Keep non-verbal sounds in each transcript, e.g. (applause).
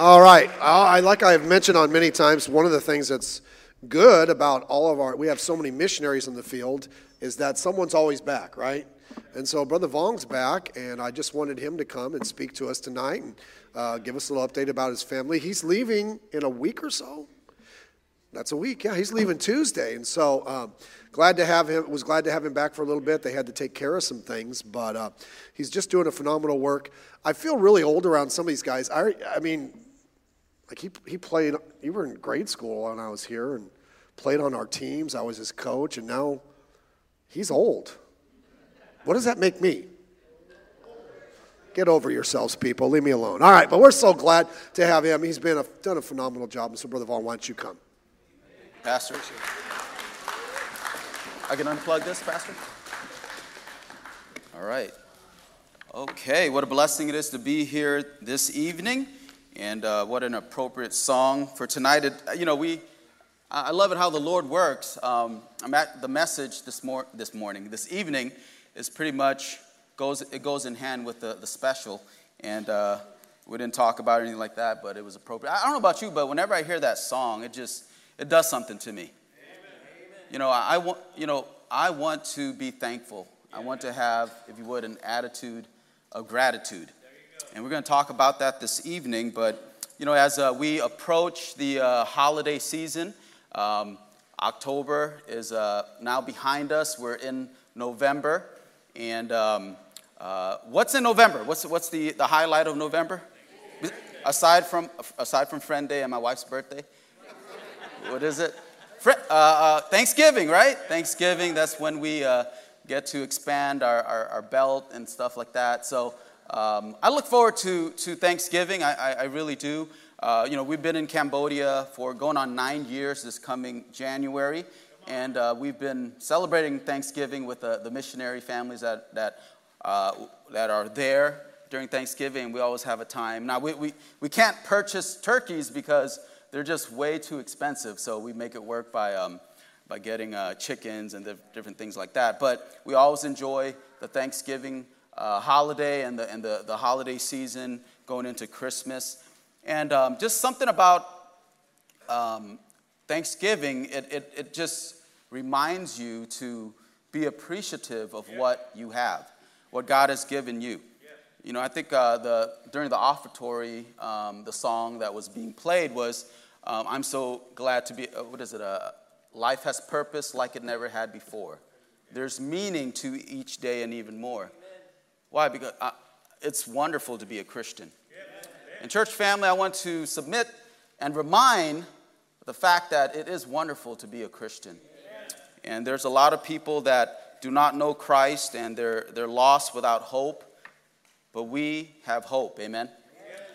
All right. I, like I've mentioned on many times, one of the things that's good about all of our, we have so many missionaries in the field, is that someone's always back, right? And so Brother Vong's back, and I just wanted him to come and speak to us tonight and uh, give us a little update about his family. He's leaving in a week or so. That's a week, yeah. He's leaving Tuesday, and so um, glad to have him. Was glad to have him back for a little bit. They had to take care of some things, but uh, he's just doing a phenomenal work. I feel really old around some of these guys. I, I mean, like he he played. You were in grade school when I was here, and played on our teams. I was his coach, and now he's old. What does that make me? Get over yourselves, people. Leave me alone. All right, but we're so glad to have him. He's been a, done a phenomenal job. And so, Brother Vong, why don't you come? Pastor. I can unplug this, Pastor? All right. Okay, what a blessing it is to be here this evening, and uh, what an appropriate song for tonight. It, you know, we, I love it how the Lord works. Um, I'm at the message this, mor- this morning, this evening, is pretty much goes it goes in hand with the, the special, and uh, we didn't talk about anything like that, but it was appropriate. I don't know about you, but whenever I hear that song, it just it does something to me. Amen. You know, I, I want, you know, I want to be thankful. I want to have, if you would, an attitude of gratitude. And we're going to talk about that this evening. But, you know, as uh, we approach the uh, holiday season, um, October is uh, now behind us. We're in November. And um, uh, what's in November? What's, what's the, the highlight of November? Aside from, aside from Friend Day and my wife's birthday? what is it? Uh, uh, Thanksgiving, right? Thanksgiving, that's when we get to expand our, our, our, belt and stuff like that. So um, I look forward to, to Thanksgiving, I, I, I really do. Uh, you know, we've been in Cambodia for going on nine years this coming January, and uh, we've been celebrating Thanksgiving with the, the missionary families that, that, uh, that are there during Thanksgiving. We always have a time. Now, we, we, we can't purchase turkeys because they're just way too expensive. So we make it work by, um, by getting uh, chickens and different things like that. But we always enjoy the Thanksgiving uh, holiday and, the, and the, the holiday season going into Christmas. And um, just something about um, Thanksgiving, it, it, it just reminds you to be appreciative of what you have, what God has given you. You know, I think uh, the, during the offertory, um, the song that was being played was um, I'm so glad to be, uh, what is it? Uh, life has purpose like it never had before. There's meaning to each day and even more. Why? Because uh, it's wonderful to be a Christian. In church family, I want to submit and remind the fact that it is wonderful to be a Christian. And there's a lot of people that do not know Christ and they're, they're lost without hope, but we have hope. Amen?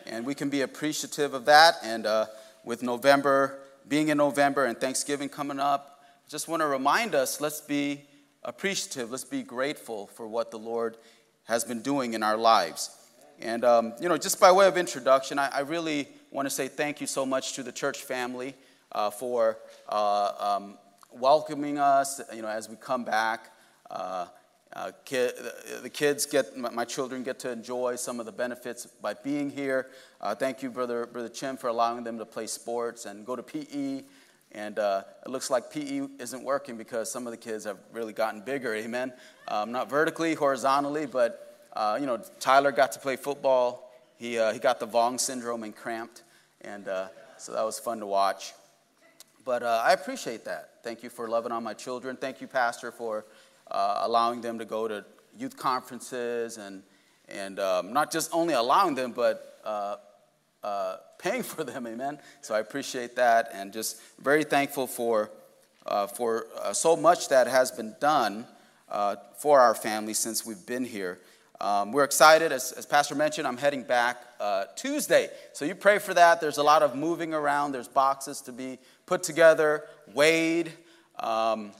And we can be appreciative of that. And uh, with November, being in November and Thanksgiving coming up, I just want to remind us let's be appreciative, let's be grateful for what the Lord has been doing in our lives. And, um, you know, just by way of introduction, I, I, really want to say thank you so much to the church family uh, for uh, um, welcoming us, you know, as we come back. Uh, uh, kid, the kids get, my children get to enjoy some of the benefits by being here. Uh, thank you, Brother, Brother Chim, for allowing them to play sports and go to PE. And uh, it looks like PE isn't working because some of the kids have really gotten bigger, amen. Um, not vertically, horizontally, but, uh, you know, Tyler got to play football. He, uh, he got the Vong syndrome and cramped. And uh, so that was fun to watch. But I appreciate that. Thank you for loving on my children. Thank you, Pastor, for uh, allowing them to go to youth conferences and, and um, not just only allowing them, but uh, uh, paying for them, amen. So I appreciate that and just very thankful for, uh, for uh, so much that has been done uh, for our family since we've been here. Um, we're excited, as, as, Pastor mentioned, I'm heading back Tuesday. So you pray for that. There's a lot of moving around, there's boxes to be put together, weighed. Um,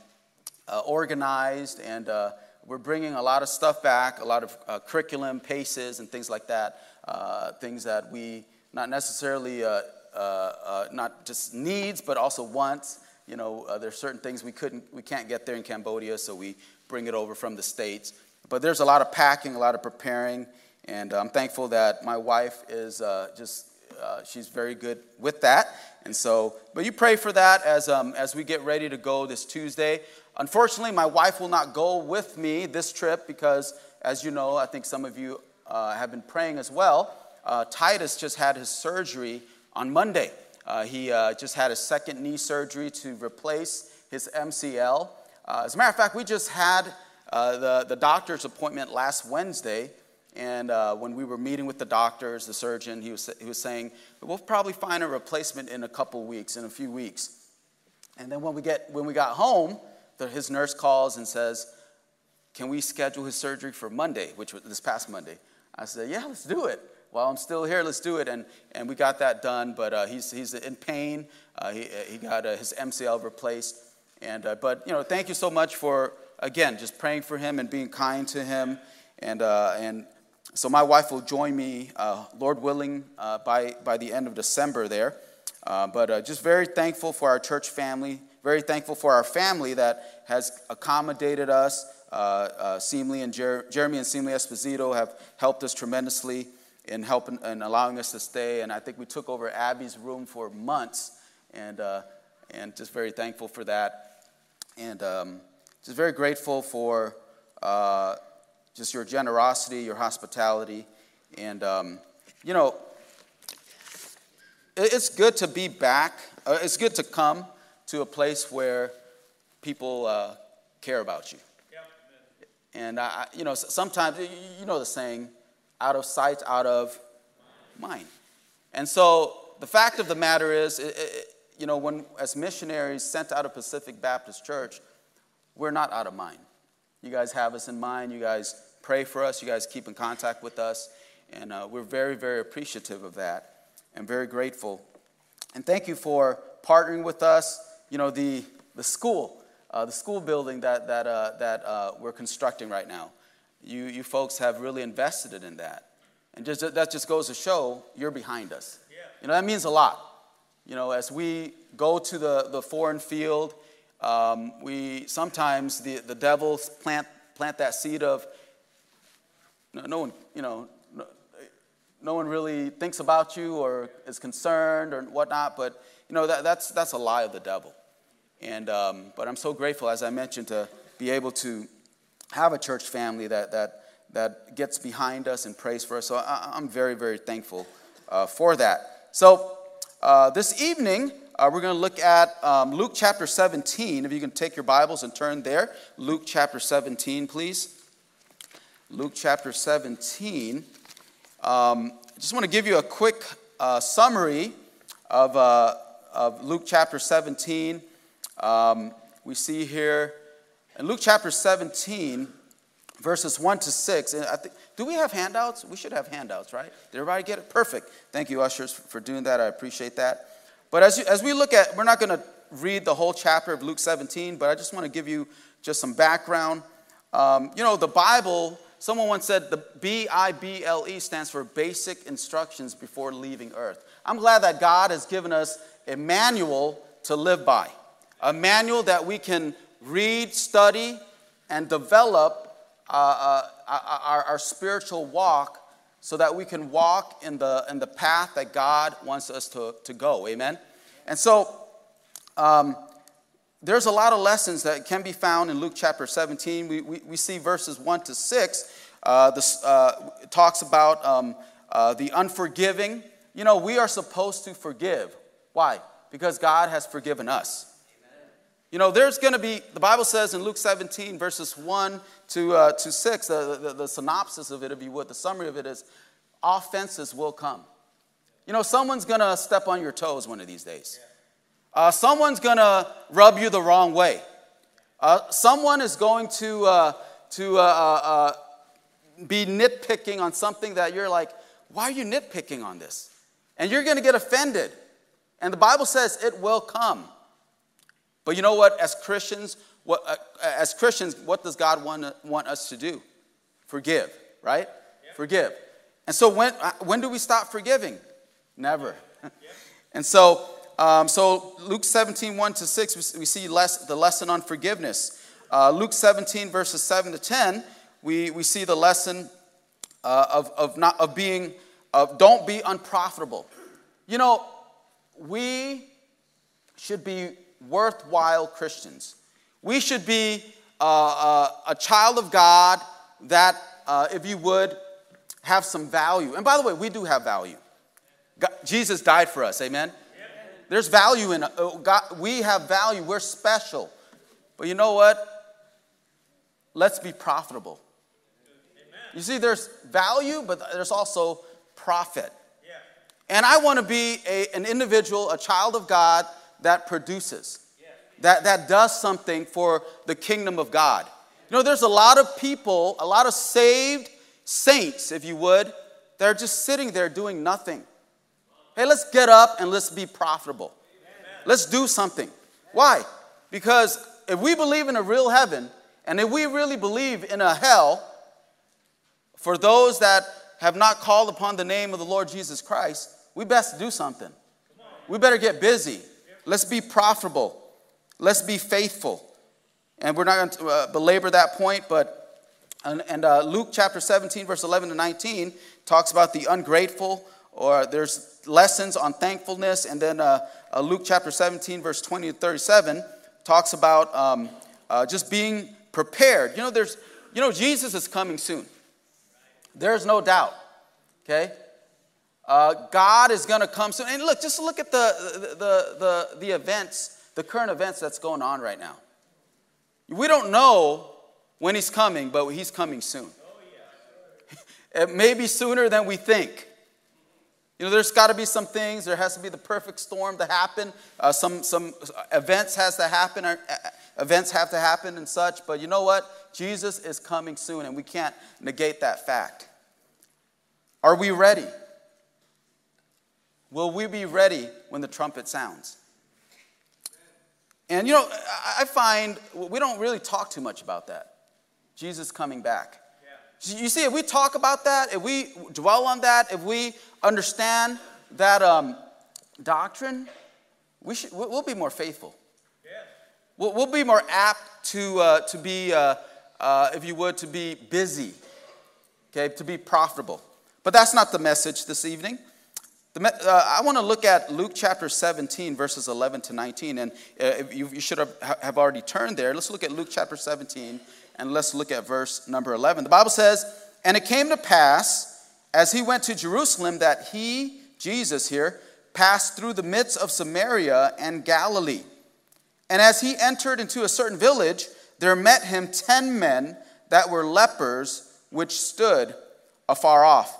uh, organized, and uh, we're bringing a lot of stuff back, a lot of uh, curriculum, paces, and things like that. Uh, things that we not necessarily uh, uh, not just needs, but also wants. You know, there's certain things we couldn't, we can't get there in Cambodia, so we bring it over from the states. But there's a lot of packing, a lot of preparing, and I'm thankful that my wife is just uh, she's very good with that. And so, but you pray for that as, um, as we get ready to go this Tuesday. Unfortunately, my wife will not go with me this trip because, as you know, I think some of you uh, have been praying as well. Uh, Titus just had his surgery on Monday. Uh, he uh, just had a second knee surgery to replace his MCL. Uh, as a matter of fact, we just had uh, the, the doctor's appointment last Wednesday. And when we were meeting with the doctors, the surgeon, he was, he was saying, we'll probably find a replacement in a couple weeks, in a few weeks. And then when we, get, when we got home, the, his nurse calls and says, Can we schedule his surgery for Monday, which was this past Monday? I said, Yeah, let's do it. While I'm still here, let's do it. And, and we got that done, but uh, he's, he's in pain. Uh, he, he got uh, his MCL replaced. And, uh, but, you know, thank you so much for, again, just praying for him and being kind to him. And, uh, and so my wife will join me, uh, Lord willing, uh, by, by the end of December there. Uh, but uh, just very thankful for our church family, very thankful for our family that has accommodated us. Uh, Seemly and Jer- Jeremy and Seemly Esposito have helped us tremendously in helping and allowing us to stay. And I think we took over Abby's room for months, and, and just very thankful for that. And um, just very grateful for just your generosity, your hospitality. And, um, you know, it's good to be back. Uh, it's good to come to a place where people uh, care about you. And, I, you know, sometimes, you know the saying, out of sight, out of mind. And so the fact of the matter is, it, it, you know, when as missionaries sent out of Pacific Baptist Church, we're not out of mind. You guys have us in mind. You guys pray for us. You guys keep in contact with us. And uh, we're very, very appreciative of that and very grateful. And thank you for partnering with us. You know, the, the school, uh, the school building that, that, uh, that uh, we're constructing right now. You, you folks have really invested in that. And just, that just goes to show you're behind us. Yeah. You know, that means a lot. You know, as we go to the, the foreign field um, we sometimes the, the devil plant plant that seed of no, no one you know no, no, one really thinks about you or is concerned or whatnot but you know that, that's that's a lie of the devil and um, but i'm so grateful as i mentioned to be able to have a church family that that that gets behind us and prays for us so I, am very very thankful uh, for that so uh, this evening uh, we're going to look at um, Luke chapter 17. If you can take your Bibles and turn there. Luke chapter 17, please. Luke chapter 17. Um, I just want to give you a quick uh, summary of, uh, of Luke chapter 17. Um, we see here in Luke chapter 17, verses 1 to 6. And I think, do we have handouts? We should have handouts, right? Did everybody get it? Perfect. Thank you, ushers, for doing that. I appreciate that. But as, you, as we look at, we're not going to read the whole chapter of Luke 17, but I just want to give you just some background. Um, you know, the Bible, someone once said the B I B L E stands for basic instructions before leaving earth. I'm glad that God has given us a manual to live by, a manual that we can read, study, and develop uh, uh, our, our spiritual walk so that we can walk in the, in the path that God wants us to, to go. Amen? And so, um, there's a lot of lessons that can be found in Luke chapter 17. We, we, we see verses 1 to 6. Uh, this uh, talks about um, uh, the unforgiving. You know, we are supposed to forgive. Why? Because God has forgiven us. You know, there's going to be, the Bible says in Luke 17, verses 1 to, uh, to 6, the, the, the synopsis of it, if you would, the summary of it is offenses will come. You know, someone's going to step on your toes one of these days. Uh, someone's going to rub you the wrong way. Uh, someone is going to, uh, to uh, uh, uh, be nitpicking on something that you're like, why are you nitpicking on this? And you're going to get offended. And the Bible says it will come. But you know what? As Christians, what, uh, as Christians, what does God want, want us to do? Forgive, right? Forgive. And so when, uh, when do we stop forgiving? Never. (laughs) and so, um, so Luke 17, 1 to 6, we, we see less, the lesson on forgiveness. Uh, Luke 17, verses 7 to 10, we, we see the lesson uh, of, of, not, of being, of don't be unprofitable. You know, we should be worthwhile Christians. We should be uh, uh, a child of God that, uh, if you would, have some value. And by the way, we do have value. God, Jesus died for us, amen? There's value in uh, God. We have value. We're special. But you know what? Let's be profitable. You see, there's value, but there's also profit. Yeah. And I want to be a, an individual, a child of God that produces, that, that does something for the kingdom of God. You know, there's a lot of people, a lot of saved saints, if you would, that are just sitting there doing nothing. Hey, let's get up and let's be profitable. Let's do something. Why? Because if we believe in a real heaven, and if we really believe in a hell, for those that have not called upon the name of the Lord Jesus Christ, we best do something. We better get busy. Let's be profitable. Let's be faithful. And we're not going to uh, belabor that point, but and, and uh, Luke chapter 17, verse 11 to 19 talks about the ungrateful, or there's lessons on thankfulness. And then uh, uh Luke chapter 17, verse 20 to 37 talks about um, uh, just being prepared. You know, there's, you know, Jesus is coming soon. There's no doubt. Okay? Uh, God is going to come soon. And look, just look at the, the, the, the events, the current events that's going on right now. We don't know when he's coming, but he's coming soon. (laughs) it may be sooner than we think. You know, there's got to be some things. There has to be the perfect storm to happen. Uh, some some events has to happen. Uh, events have to happen and such. But you know what? Jesus is coming soon, and we can't negate that fact. Are we ready? Will we be ready when the trumpet sounds? And you know, I find we don't really talk too much about that. Jesus coming back. Yeah. You see, if we talk about that, if we dwell on that, if we understand that um, doctrine, we should, we'll be more faithful. Yeah. We'll, we'll, be more apt to, uh, to be, uh, uh, if you would, to be busy, okay, to be profitable. But that's not the message this evening. The, uh, I want to look at Luke chapter 17, verses 11 to 19. And uh, you, you, should have, have already turned there. Let's look at Luke chapter 17, and let's look at verse number 11. The Bible says, And it came to pass, as he went to Jerusalem, that he, Jesus here, passed through the midst of Samaria and Galilee. And as he entered into a certain village, there met him ten men that were lepers, which stood afar off.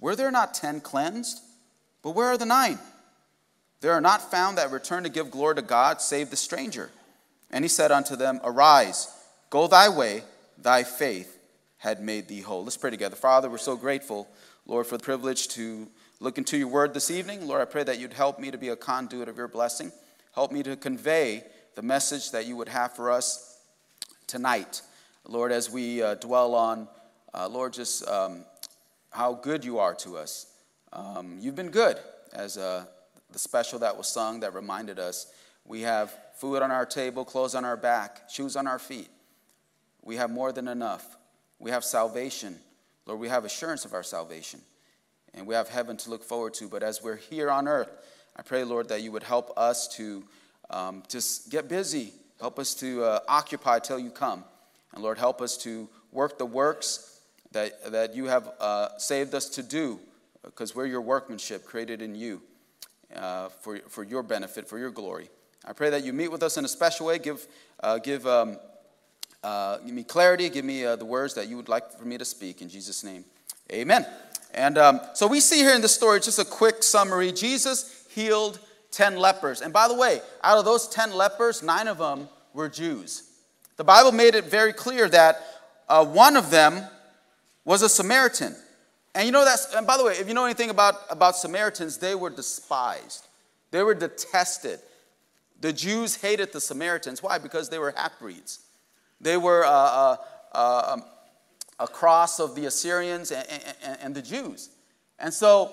were there not ten cleansed? But where are the nine? There are not found that return to give glory to God, save the stranger. And he said unto them, Arise, go thy way, thy faith had made thee whole. Let's pray together. Father, we're so grateful, Lord, for the privilege to look into your word this evening. Lord, I pray that you'd help me to be a conduit of your blessing. Help me to convey the message that you would have for us tonight. Lord, as we uh, dwell on, uh, Lord, just um, how good you are to us. Um, you've been good, as uh, the special that was sung that reminded us. We have food on our table, clothes on our back, shoes on our feet. We have more than enough. We have salvation. Lord, we have assurance of our salvation. And we have heaven to look forward to. But as we're here on earth, I pray, Lord, that you would help us to um, just get busy. Help us to uh, occupy till you come. And Lord, help us to work the works that, that you have uh, saved us to do, because we're your workmanship created in you uh, for, for your benefit, for your glory. I pray that you meet with us in a special way. Give, uh, give, um, uh, give me clarity. Give me uh, the words that you would like for me to speak. In Jesus' name, amen. And um, so we see here in this story, just a quick summary Jesus healed 10 lepers. And by the way, out of those 10 lepers, nine of them were Jews. The Bible made it very clear that uh, one of them was a Samaritan. And you know that's, and by the way, if you know anything about, about Samaritans, they were despised. They were detested. The Jews hated the Samaritans. Why? Because they were half breeds. They were uh, uh, uh, um, a cross of the Assyrians and, and, and the Jews. And so,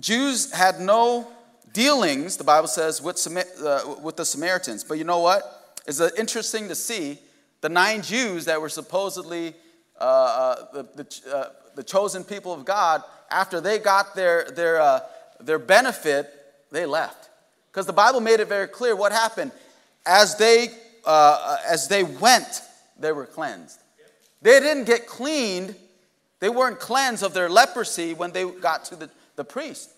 Jews had no dealings, the Bible says, with, uh, with the Samaritans. But you know what? It's uh, interesting to see the nine Jews that were supposedly uh, uh the, the, uh, the, chosen people of God, after they got their, their, uh, their benefit, they left. Because the Bible made it very clear what happened. As they, as they went, they were cleansed. They didn't get cleaned, they weren't cleansed of their leprosy when they got to the, the priest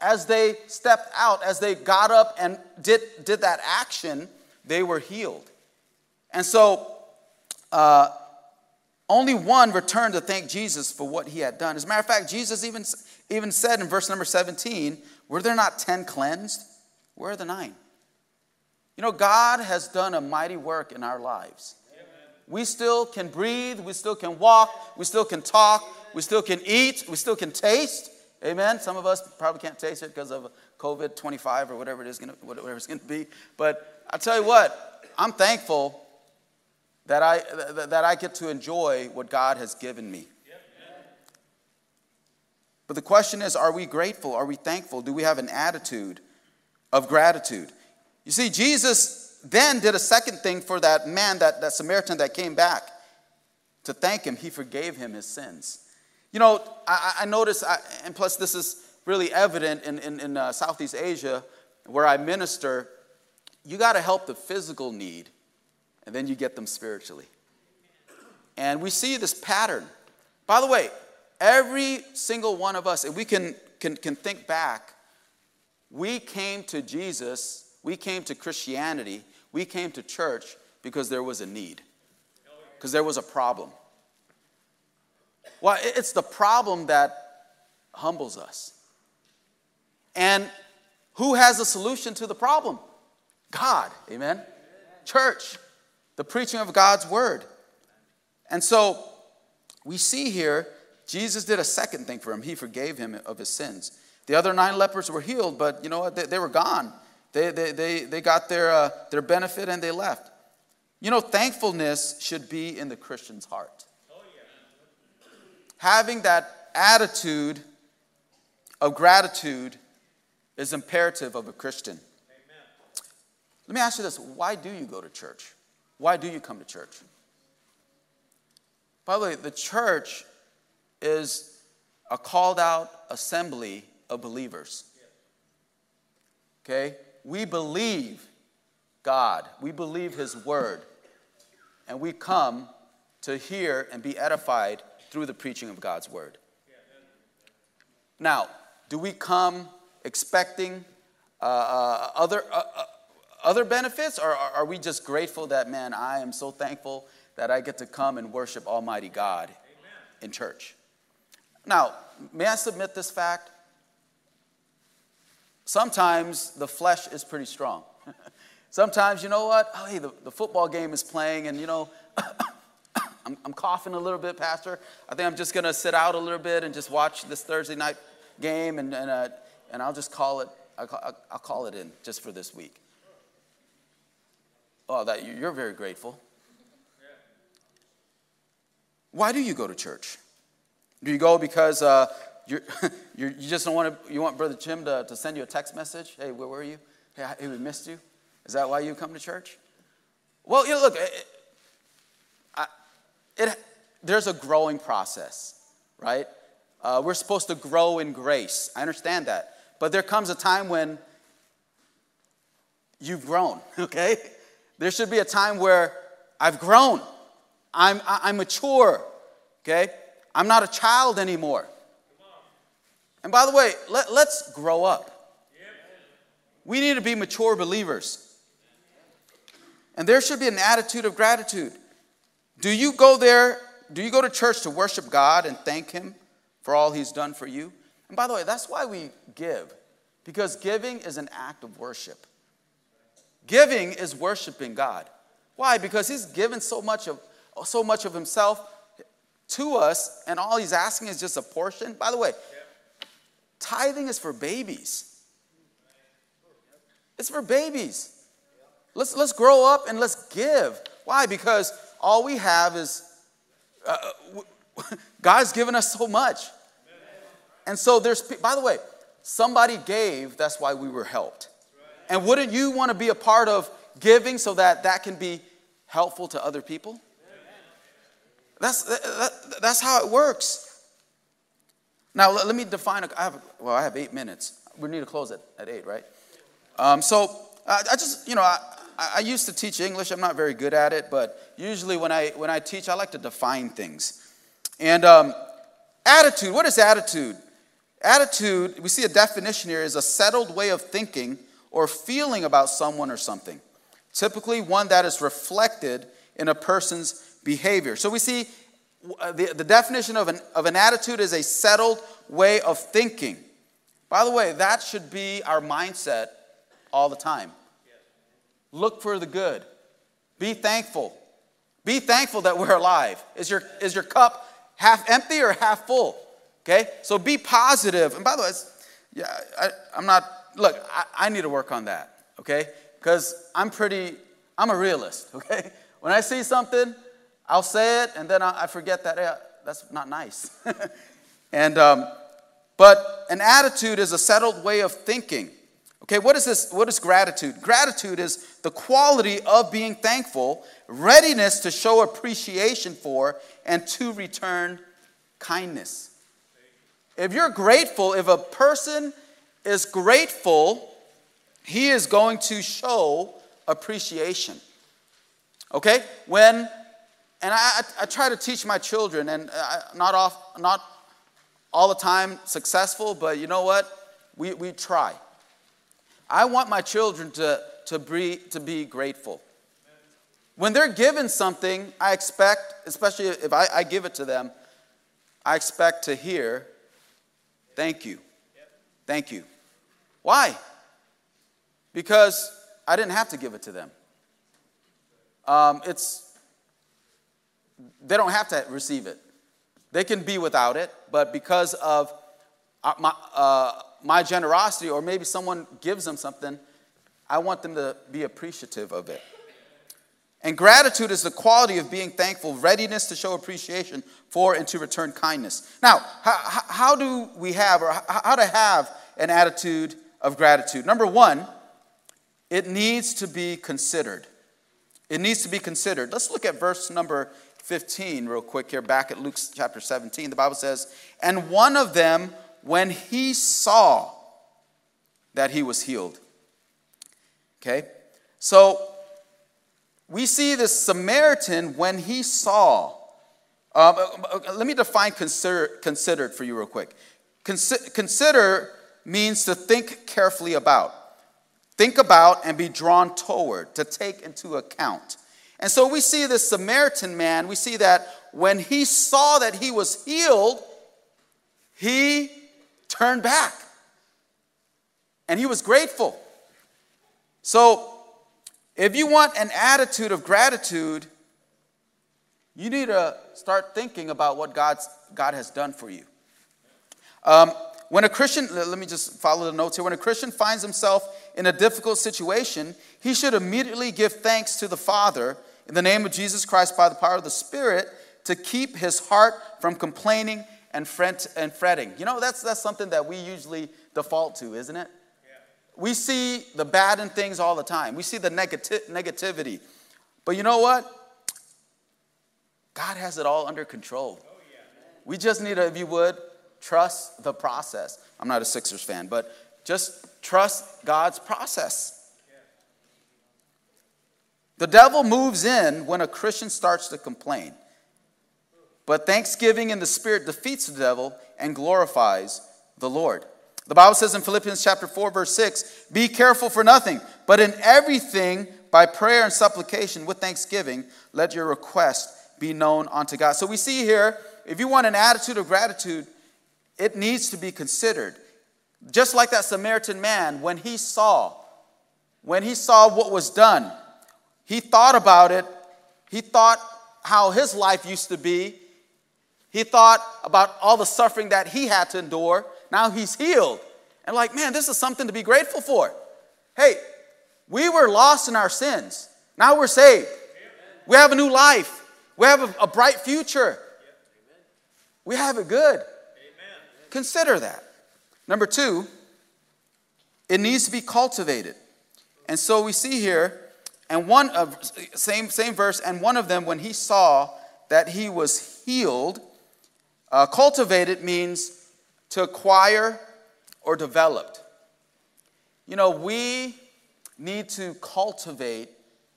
as they stepped out, as they got up and did, did that action, they were healed. And so, uh, only one returned to thank Jesus for what he had done. As a matter of fact, Jesus even, even said in verse number 17, Were there not 10 cleansed? Where are the nine? You know, God has done a mighty work in our lives. We still can breathe, we still can walk, we still can talk, we still can eat, we still can taste. Amen. Some of us probably can't taste it because of COVID 25 or whatever it is going to, whatever it's going to be. But I tell you what, I'm thankful that I, that I get to enjoy what God has given me. But the question is are we grateful? Are we thankful? Do we have an attitude of gratitude? You see, Jesus then did a second thing for that man, that, that Samaritan that came back to thank him. He forgave him his sins. You know, I, I notice, I, and plus this is really evident in, in, in uh, Southeast Asia where I minister, you got to help the physical need, and then you get them spiritually. And we see this pattern. By the way, every single one of us, if we can, can, can think back, we came to Jesus, we came to Christianity, we came to church because there was a need, because there was a problem. Well, it's the problem that humbles us. And who has a solution to the problem? God, amen? Church, the preaching of God's word. And so we see here, Jesus did a second thing for him. He forgave him of his sins. The other nine lepers were healed, but you know what? They, they were gone. They, they, they, they got their, uh, their benefit and they left. You know, thankfulness should be in the Christian's heart having that attitude of gratitude is imperative of a Christian. Amen. Let me ask you this why do you go to church? Why do you come to church? By the way, the church is a called out assembly of believers. Okay? We believe God, we believe His word, and we come to hear and be edified through the preaching of God's word. Now, do we come expecting uh, uh, other, uh, uh other benefits, or are we just grateful that, man, I am so thankful that I get to come and worship Almighty God Amen. in church? Now, may I submit this fact? Sometimes the flesh is pretty strong. (laughs) Sometimes, you know what? Oh, hey, the, the football game is playing, and you know, (coughs) I'm, I'm coughing a little bit, Pastor. I think I'm just going to sit out a little bit and just watch this Thursday night game, and, and, uh, and I'll just call it, I'll, I'll call it in just for this week. Oh, that you're very grateful. Why do you go to church? Do you go because uh, you're, (laughs) you just don't want to, you want Brother Jim to, to send you a text message? Hey, where were you? Hey, hey, we missed you. Is that why you come to church? Well, you know, look, it, there's a growing process, right? Uh, we're supposed to grow in grace. I understand that. But there comes a time when you've grown, (laughs) okay? There should be a time where I've grown, I'm, I'm mature, okay? I'm not a child anymore. And by the way, let, let's grow up. We need to be mature believers. And there should be an attitude of gratitude. Do you go there? Do you go to church to worship God and thank Him for all He's done for you? And by the way, that's why we give, because giving is an act of worship. Giving is worshiping God. Why? Because He's given so much of so much of Himself to us, and all He's asking is just a portion. By the way, tithing is for babies. It's for babies. Let's, let's grow up and let's give. Why? Because all we have is uh, (laughs) God's given us so much. And so there's, by the way, somebody gave, that's why we were helped. And wouldn't you want to be a part of giving so that that can be helpful to other people? That's, that, that's how it works. Now, let, let me define, a, I have, well, I have eight minutes. We need to close at, at eight, right? Um, so I, I, just, you know, I, I used to teach English. I'm not very good at it, but usually when I, when I teach, I like to define things. And um, attitude, what is attitude? Attitude, we see a definition here, is a settled way of thinking or feeling about someone or something. Typically, one that is reflected in a person's behavior. So we see uh, the, the definition of an, of an attitude is a settled way of thinking. By the way, that should be our mindset all the time. Look for the good. Be thankful. Be thankful that we're alive. Is your, is your cup half empty or half full? Okay? So be positive. And by the way, yeah, I, am not, look, I, I need to work on that, okay? Because I'm pretty, I'm a realist, (laughs) okay? When I see something, I'll say it and then I, I forget that, yeah, that's not nice. (laughs) and, um, but an attitude is a settled way of thinking. Okay, what is this? What is gratitude? Gratitude is the quality of being thankful, readiness to show appreciation for, and to return kindness. If you're grateful, if a person is grateful, he is going to show appreciation. Okay? When, and I, I try to teach my children, and not, off, not all the time successful, but you know what? We, we try. I want my children to, to, be, to be grateful. When they're given something, I expect, especially if I, I give it to them, I expect to hear, thank you. Thank you. Why? Because I didn't have to give it to them. Um, it's, they don't have to receive it. They can be without it, but because of uh, my, uh, my generosity, or maybe someone gives them something, I want them to be appreciative of it. And gratitude is the quality of being thankful, readiness to show appreciation for and to return kindness. Now, how, how do we have, or how to have an attitude of gratitude? Number one, it needs to be considered. It needs to be considered. Let's look at verse number 15 real quick here, back at Luke chapter 17. The Bible says, And one of them when he saw that he was healed. Okay? So we see this Samaritan when he saw. Um, let me define consider, considered for you, real quick. Consi- consider means to think carefully about, think about and be drawn toward, to take into account. And so we see this Samaritan man, we see that when he saw that he was healed, he turned back. And he was grateful. So, if you want an attitude of gratitude, you need to start thinking about what God's, God has done for you. Um, when a Christian, let me just follow the notes here. When a Christian finds himself in a difficult situation, he should immediately give thanks to the Father in the name of Jesus Christ by the power of the Spirit to keep his heart from complaining and, fret, and fretting. You know, that's, that's something that we usually default to, isn't it? Yeah. We see the bad in things all the time, we see the negati- negativity. But you know what? God has it all under control. Oh, yeah. We just need to, if you would, trust the process. I'm not a Sixers fan, but just trust God's process. The devil moves in when a Christian starts to complain. But thanksgiving in the Spirit defeats the devil and glorifies the Lord. The Bible says in Philippians chapter 4, verse 6 Be careful for nothing, but in everything, by prayer and supplication with thanksgiving, let your request be known unto God. So we see here, if you want an attitude of gratitude, it needs to be considered. Just like that Samaritan man, when he saw, when he saw what was done, he thought about it. He thought how his life used to be. He thought about all the suffering that he had to endure. Now he's healed. And like, man, this is something to be grateful for. Hey, We were lost in our sins. Now we're saved. We have a new life. We have a, a bright future. We have it good. Consider that. Number two, it needs to be cultivated. And so we see here, and one of same same verse, and one of them when he saw that he was healed, uh, cultivated means to acquire or developed. You know, we need to cultivate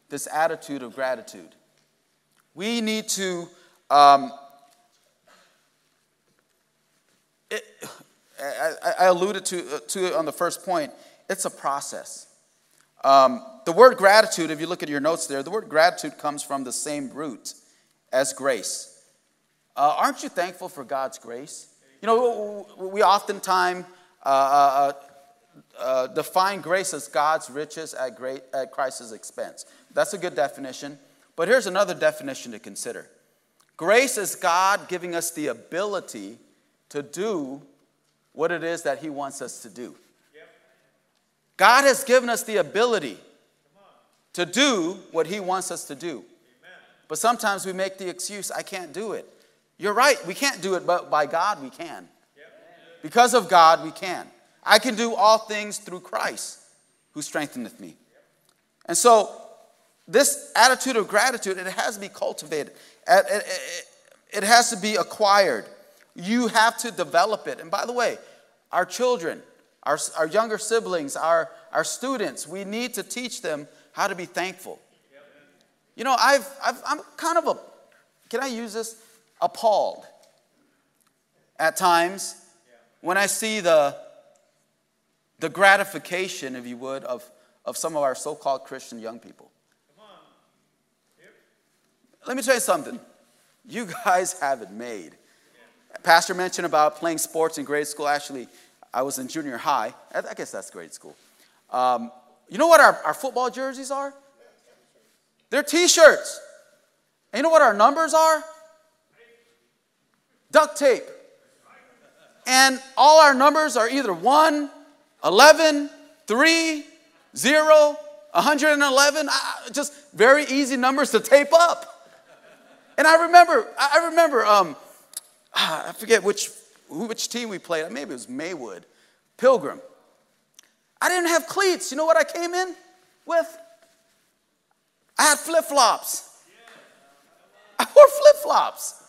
this attitude of gratitude. We need to. Um, it, I, I, alluded to, uh, to it on the first point. It's a process. Um, the word gratitude, if you look at your notes there, the word gratitude comes from the same root as grace. Uh, aren't you thankful for God's grace? You know, we oftentimes uh, uh, uh, define grace as God's riches at, great, at Christ's expense. That's a good definition. But here's another definition to consider grace is God giving us the ability to do what it is that He wants us to do. God has given us the ability to do what He wants us to do. But sometimes we make the excuse, I can't do it. You're right, we can't do it, but by God we can. Because of God we can. I can do all things through Christ who strengtheneth me. And so, this attitude of gratitude, it has to be cultivated, it has to be acquired. You have to develop it. And by the way, our children, our, our younger siblings, our, our students, we need to teach them how to be thankful. You know, I've, I've, I'm kind of a, can I use this? Appalled at times when I see the, the gratification, if you would, of, of some of our so called Christian young people. Let me tell you something. You guys (laughs) have it made. Pastor mentioned about playing sports in grade school. Actually, I was in junior high. I guess that's grade school. Um, you know what our, our football jerseys are? They're t shirts. And you know what our numbers are? Duct tape. And all our numbers are either 1, 11, 3, 0, 111. Just very easy numbers to tape up. And I remember, I remember, um, I forget which, which team we played. Maybe it was Maywood. Pilgrim. I didn't have cleats. You know what I came in with? I had flip flops. I wore flip flops.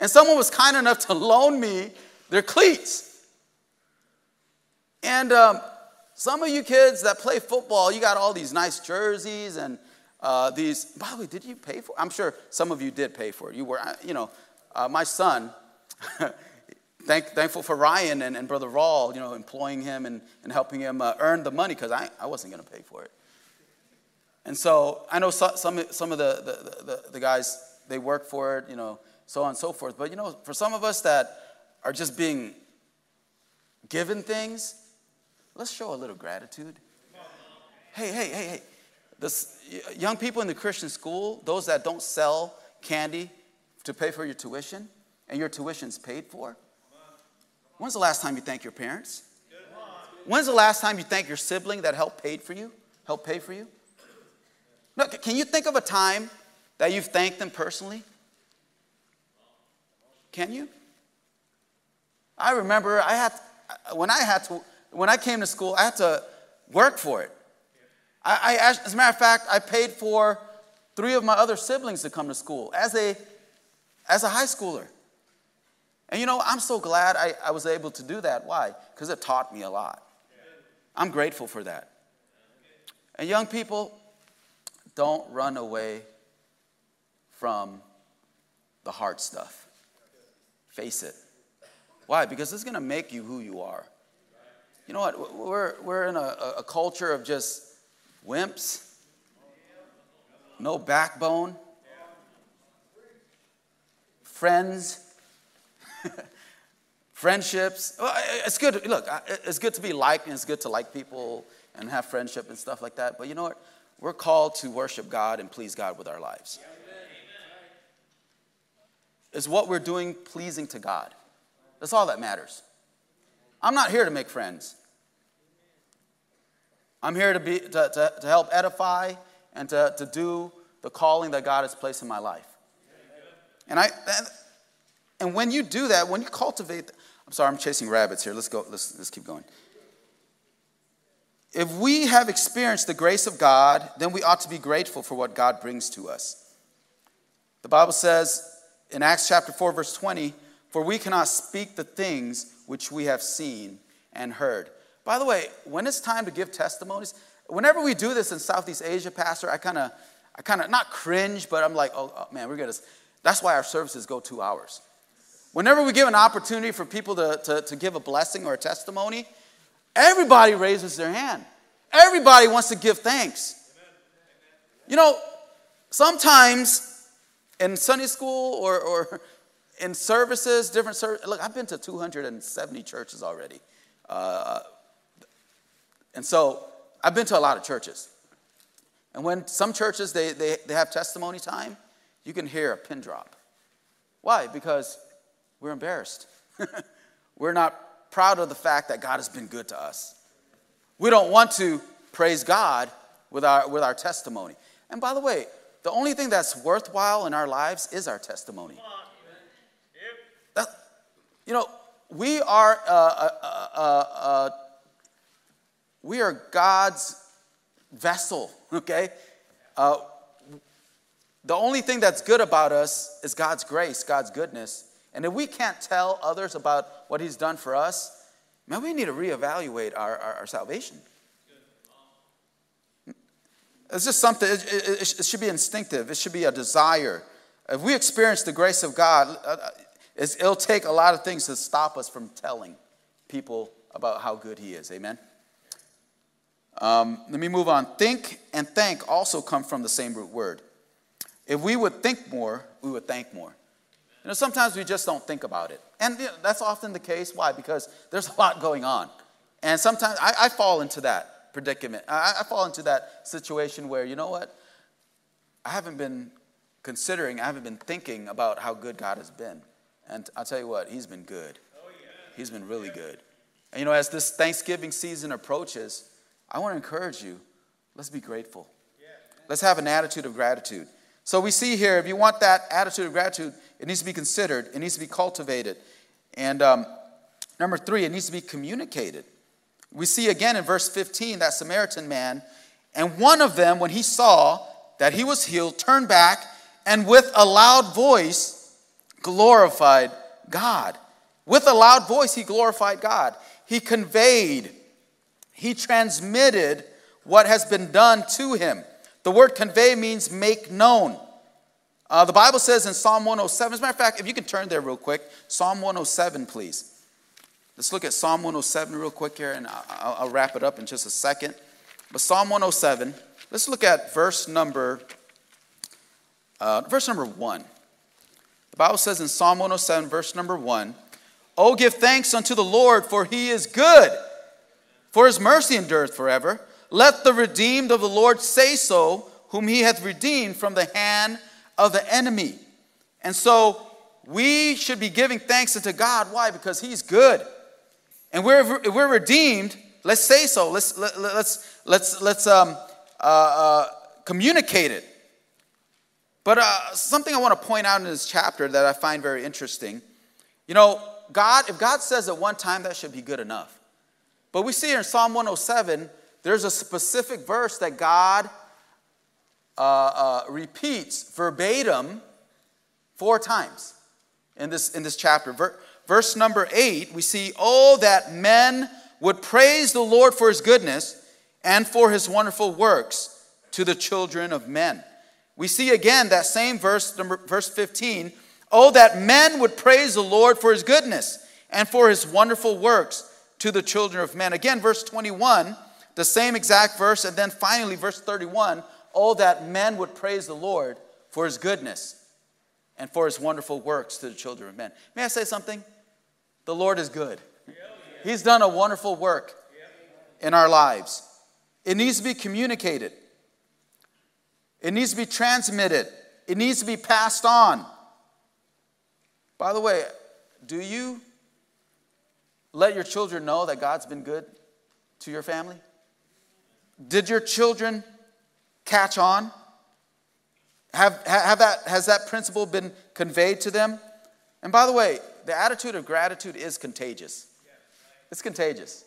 And someone was kind enough to loan me their cleats. And um, some of you kids that play football, you got all these nice jerseys and uh, these. By the way, did you pay for? it? I'm sure some of you did pay for it. You were, you know, uh, my son. (laughs) Thank, thankful for Ryan and, and Brother Rawl, you know, employing him and, and helping him uh, earn the money because I, I wasn't going to pay for it. And so I know some, some, some of the, the, the, the, guys, they work for it, you know, so on and so forth. But, you know, for some of us that are just being given things, let's show a little gratitude. Hey, hey, hey, hey. This, young people in the Christian school, those that don't sell candy to pay for your tuition, and your tuition's paid for, When's the last time you thank your parents? When's the last time you thank your sibling that helped paid for you? Helped pay for you? No, can you think of a time that you've thanked them personally? Can you? I remember I had when I had to when I came to school, I had to work for it. I, I as a matter of fact, I paid for three of my other siblings to come to school as a as a high schooler. And you know, I'm so glad I, I was able to do that. Why? Because it taught me a lot. I'm grateful for that. And young people, don't run away from the hard stuff. Face it. Why? Because it's going to make you who you are. You know what? We're, we're in a, a culture of just wimps, no backbone, friends (laughs) Friendships. Well, It's good. Look, it's good to be liked and it's good to like people and have friendship and stuff like that. But you know what? We're called to worship God and please God with our lives. Is what we're doing pleasing to God? That's all that matters. I'm not here to make friends. I'm here to, be, to, to, to help edify and to, to do the calling that God has placed in my life. And, I, and when you do that, when you cultivate, I'm sorry, I'm chasing rabbits here. Let's go, let's, let's keep going. If we have experienced the grace of God, then we ought to be grateful for what God brings to us. The Bible says in Acts chapter 4, verse 20, For we cannot speak the things which we have seen and heard. By the way, when it's time to give testimonies, whenever we do this in Southeast Asia, Pastor, I kind of, I kind of not cringe, but I'm like, oh, oh man, we're gonna. That's why our services go two hours. Whenever we give an opportunity for people to, to, to give a blessing or a testimony, everybody raises their hand. Everybody wants to give thanks. You know, sometimes in Sunday school or, or in services, different services, look, I've been to 270 churches already. Uh, and so I've been to a lot of churches. And when some churches, they, they, they have testimony time, you can hear a pin drop. Why? Because we're embarrassed. (laughs) we're not proud of the fact that God has been good to us. We don't want to praise God with our, with our testimony. And by the way, the only thing that's worthwhile in our lives is our testimony. That, you know, we are uh, uh, uh, uh we are God's vessel, (laughs) okay? Uh, the only thing that's good about us is God's grace, God's goodness. And if we can't tell others about what He's done for us, man, we need to reevaluate our, our, our salvation. It's just something, it, it, it, should be instinctive, it should be a desire. If we experience the grace of God, uh, uh, it'll take a lot of things to stop us from telling people about how good He is. Amen? Um, let me move on. Think and thank also come from the same root word. If we would think more, we would thank more. You know, sometimes we just don't think about it. And you know, that's often the case. Why? Because there's a lot going on. And sometimes I, I fall into that predicament. I, I fall into that situation where, you know what? I haven't been considering, I haven't been thinking about how good God has been. And I'll tell you what, He's been good. He's been really good. And you know, as this Thanksgiving season approaches, I want to encourage you let's be grateful. Let's have an attitude of gratitude. So we see here, if you want that attitude of gratitude, it needs to be considered, it needs to be cultivated. And um, number three, it needs to be communicated. We see again in verse 15 that Samaritan man, and one of them, when he saw that he was healed, turned back and with a loud voice glorified God. With a loud voice, he glorified God. He conveyed he transmitted what has been done to him. The word convey means make known. Uh, the Bible says in Psalm 107, as a matter of fact, if you can turn there real quick, Psalm 107, please. Let's look at Psalm 107 real quick here, and I'll, I'll wrap it up in just a second. But Psalm 107, let's look at verse number, uh, verse number one. The Bible says in Psalm 107, verse number one, Oh, give thanks unto the Lord, for he is good for his mercy endureth forever. Let the redeemed of the Lord say so, whom he hath redeemed from the hand of the enemy. And so we should be giving thanks unto God. Why? Because he's good. And we're, if we're redeemed, let's say so. Let's, let, us let's, let's, let's um, uh, uh, communicate it. But uh, something I want to point out in this chapter that I find very interesting. You know, God, if God says at one time, that should be good enough. But we see here in Psalm 107, there's a specific verse that God uh, uh, repeats verbatim four times in this, in this chapter. Ver, verse number eight, we see, Oh, that men would praise the Lord for his goodness and for his wonderful works to the children of men. We see again that same verse, number, verse 15, Oh, that men would praise the Lord for his goodness and for his wonderful works to the children of men. Again, verse 21, the same exact verse, and then finally, verse 31 oh, that men would praise the Lord for his goodness and for his wonderful works to the children of men. May I say something? The Lord is good. He's done a wonderful work in our lives. It needs to be communicated, it needs to be transmitted, it needs to be passed on. By the way, do you let your children know that God's been good to your family? Did your children catch on? Have, have that, has that principle been conveyed to them? And by the way, the attitude of gratitude is contagious. It's contagious.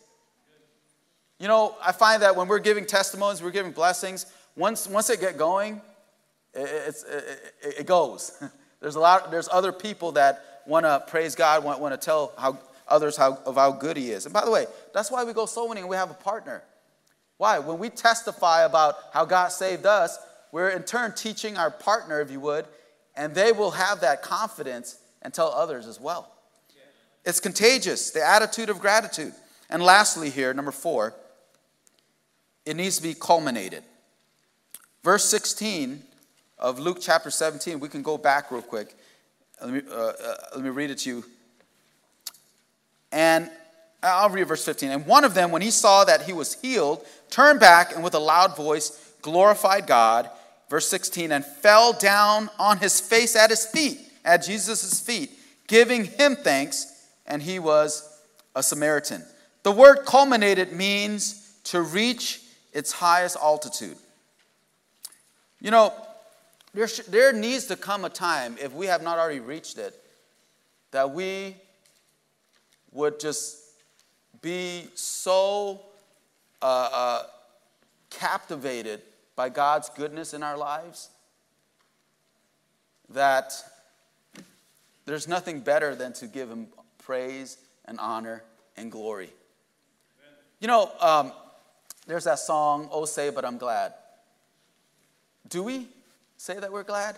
You know, I find that when we're giving testimonies, we're giving blessings, once, once they get going, it, it, it goes. (laughs) There's a lot, there's other people that want to praise God, want, want to tell how, others how, of how good He is. And by the way, that's why we go soul winning and we have a partner. Why? When we testify about how God saved us, we're in turn teaching our partner, if you would, and they will have that confidence and tell others as well. It's contagious, the attitude of gratitude. And lastly, here, number four, it needs to be culminated. Verse 16 of Luke chapter 17, we can go back real quick. Let me, uh, uh, let me read it to you. And I'll read verse 15. And one of them, when he saw that he was healed, turned back and with a loud voice glorified God. Verse 16, and fell down on his face at his feet, at Jesus' feet, giving him thanks, and he was a Samaritan. The word culminated means to reach its highest altitude. You know, there, sh- there needs to come a time, if we have not already reached it, that we would just be so uh, uh, captivated by God's goodness in our lives that there's nothing better than to give Him praise and honor and glory. You know, um, there's that song, Oh Say But I'm Glad. Do we say that we're glad?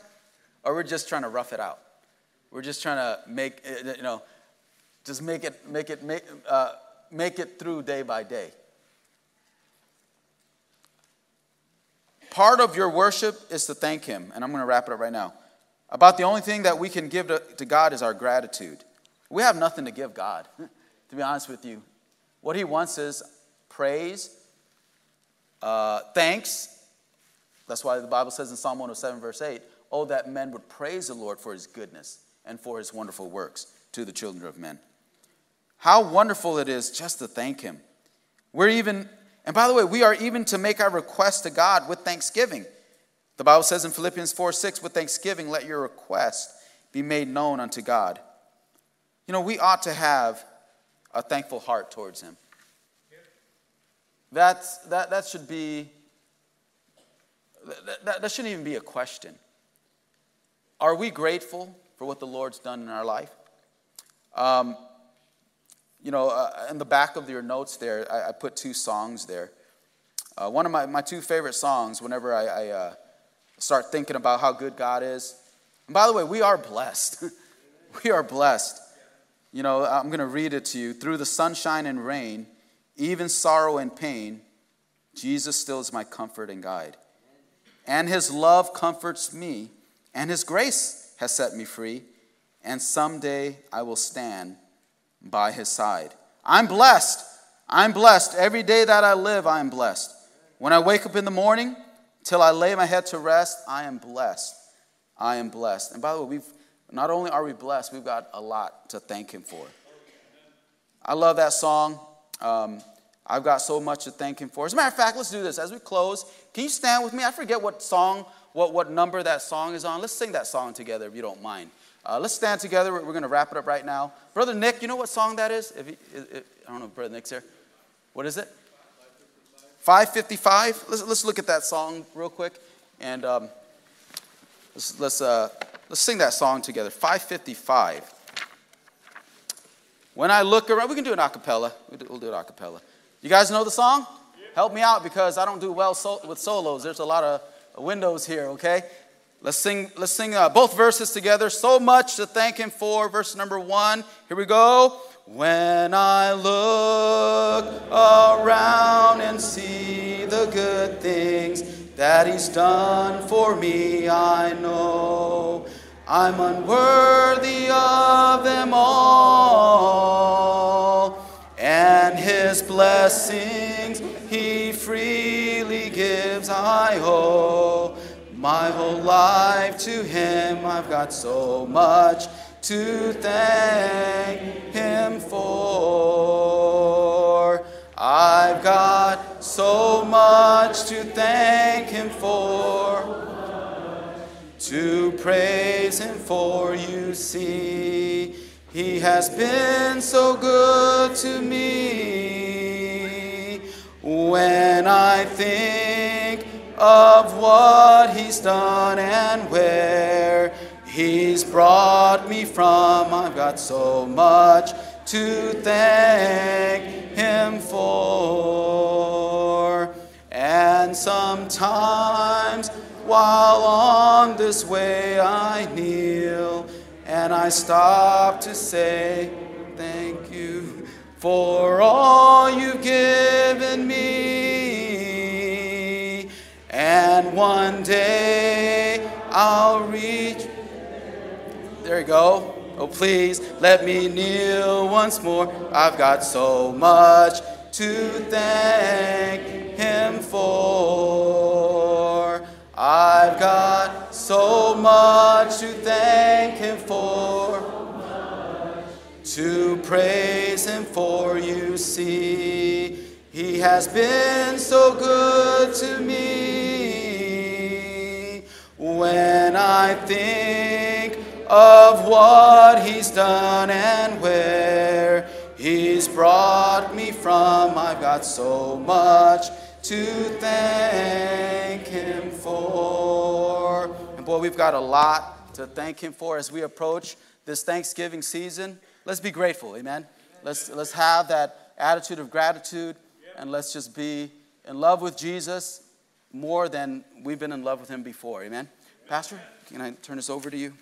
Or we're just trying to rough it out? We're just trying to make, it, you know, just make it, make it, make, uh, make it through day by day. Part of your worship is to thank Him, and I'm going to wrap it up right now. About the only thing that we can give to, to God is our gratitude. We have nothing to give God, (laughs) to be honest with you. What He wants is praise, uh, thanks. That's why the Bible says in Psalm 107, verse 8, Oh, that men would praise the Lord for his goodness and for his wonderful works to the children of men. How wonderful it is just to thank him. We're even, and by the way, we are even to make our request to God with thanksgiving. The Bible says in Philippians 4 6, with thanksgiving, let your request be made known unto God. You know, we ought to have a thankful heart towards him. That's, that, that should be, that, that, shouldn't even be a question. Are we grateful for what the Lord's done in our life? Um, you know, uh, in the back of your notes there, I, I put two songs there. Uh, one of my, my two favorite songs, whenever I, I uh, start thinking about how good God is. And by the way, we are blessed. (laughs) we are blessed. You know, I'm going to read it to you. Through the sunshine and rain, even sorrow and pain, Jesus still is my comfort and guide. And his love comforts me, and his grace has set me free. And someday I will stand by his side. I'm blessed. I'm blessed. Every day that I live, I am blessed. When I wake up in the morning till I lay my head to rest, I am blessed. I am blessed. And by the way, we've not only are we blessed, we've got a lot to thank him for. I love that song. Um, I've got so much to thank him for. As a matter of fact, let's do this. As we close, can you stand with me? I forget what song, what, what number that song is on. Let's sing that song together if you don't mind. Uh, let's stand together. We're, we're going to wrap it up right now. Brother Nick, you know what song that is? If, he, if I don't know if Brother Nick's here. What is it? 555. Let's, let's look at that song real quick. And um, let's, let's, uh, let's sing that song together. 555. When I look around, we can do an acapella. We'll do it acapella. You guys know the song? Help me out because I don't do well so, with solos. There's a lot of windows here, okay? Let's sing, let's sing uh, both verses together. So much to thank him for. Verse number one. Here we go. When I look around and see the good things that he's done for me, I know I'm unworthy of them all. And his blessings he freely gives, I owe my whole life to him. I've got so much to thank him for. I've got so much to thank Him for, to praise Him for, you see. He has been so good to me. When I think of what He's done and where He's brought me from, I've got so much to thank Him for. And sometimes while on this way I kneel and I stop to say thank you for all you've given me. And one day I'll reach. There you go. Oh, please let me kneel once more. I've got so much to thank Him for. I've got so much to thank Him for. To praise Him for, you see. He has been so good to me. When I think of what He's done and where He's brought me from, I've got so much to thank Him for. And boy, we've got a lot to thank Him for as we approach this Thanksgiving season. Let's be grateful, amen? Let's, let's have that attitude of gratitude and let's just be in love with Jesus more than we've been in love with Him before, amen? Pastor, can I turn this over to you?